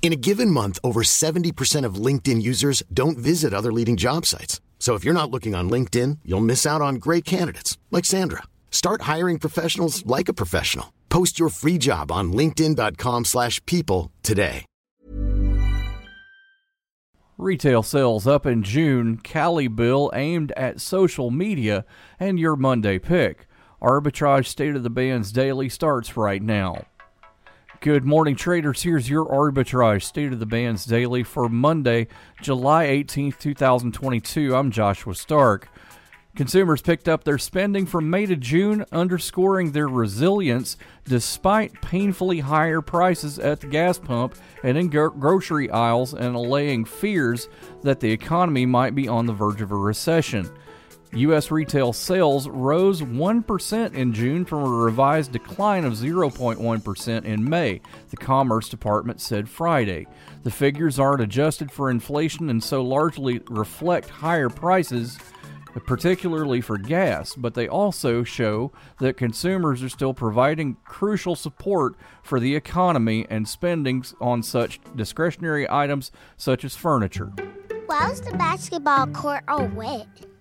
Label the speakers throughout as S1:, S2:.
S1: In a given month, over 70% of LinkedIn users don't visit other leading job sites. So if you're not looking on LinkedIn, you'll miss out on great candidates like Sandra. Start hiring professionals like a professional. Post your free job on linkedin.com/people today.
S2: Retail sales up in June, Cali Bill aimed at social media, and your Monday pick. Arbitrage State of the Bands Daily starts right now. Good morning, traders. Here's your arbitrage state of the bands daily for Monday, July 18th, 2022. I'm Joshua Stark. Consumers picked up their spending from May to June, underscoring their resilience despite painfully higher prices at the gas pump and in gro- grocery aisles and allaying fears that the economy might be on the verge of a recession. U.S. retail sales rose 1% in June from a revised decline of 0.1% in May, the Commerce Department said Friday. The figures aren't adjusted for inflation and so largely reflect higher prices, particularly for gas, but they also show that consumers are still providing crucial support for the economy and spending on such discretionary items such as furniture.
S3: Why was the basketball court all wet?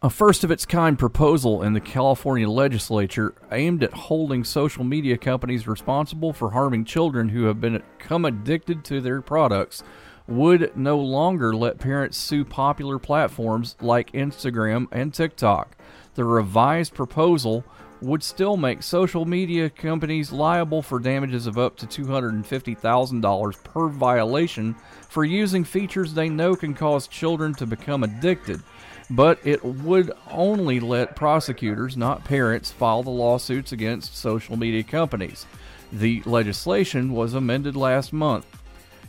S2: A first of its kind proposal in the California legislature aimed at holding social media companies responsible for harming children who have become addicted to their products would no longer let parents sue popular platforms like Instagram and TikTok. The revised proposal would still make social media companies liable for damages of up to $250,000 per violation for using features they know can cause children to become addicted but it would only let prosecutors, not parents, file the lawsuits against social media companies. The legislation was amended last month.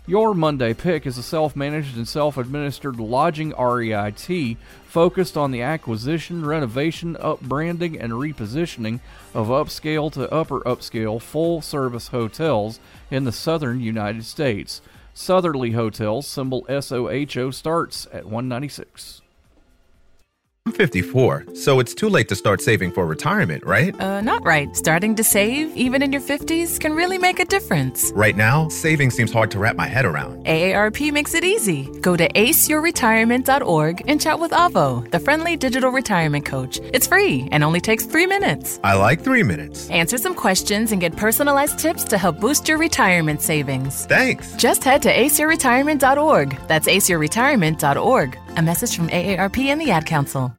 S2: Your Monday Pick is a self managed and self administered lodging REIT focused on the acquisition, renovation, upbranding, and repositioning of upscale to upper upscale full service hotels in the southern United States. Sotherly Hotels, symbol SOHO, starts at 196.
S4: I'm 54, so it's too late to start saving for retirement, right?
S5: Uh, not right. Starting to save, even in your 50s, can really make a difference.
S4: Right now, saving seems hard to wrap my head around.
S5: AARP makes it easy. Go to aceyourretirement.org and chat with Avo, the friendly digital retirement coach. It's free and only takes three minutes.
S4: I like three minutes.
S5: Answer some questions and get personalized tips to help boost your retirement savings.
S4: Thanks.
S5: Just head to aceyourretirement.org. That's aceyourretirement.org. A message from AARP and the Ad Council.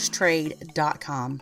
S6: trade.com.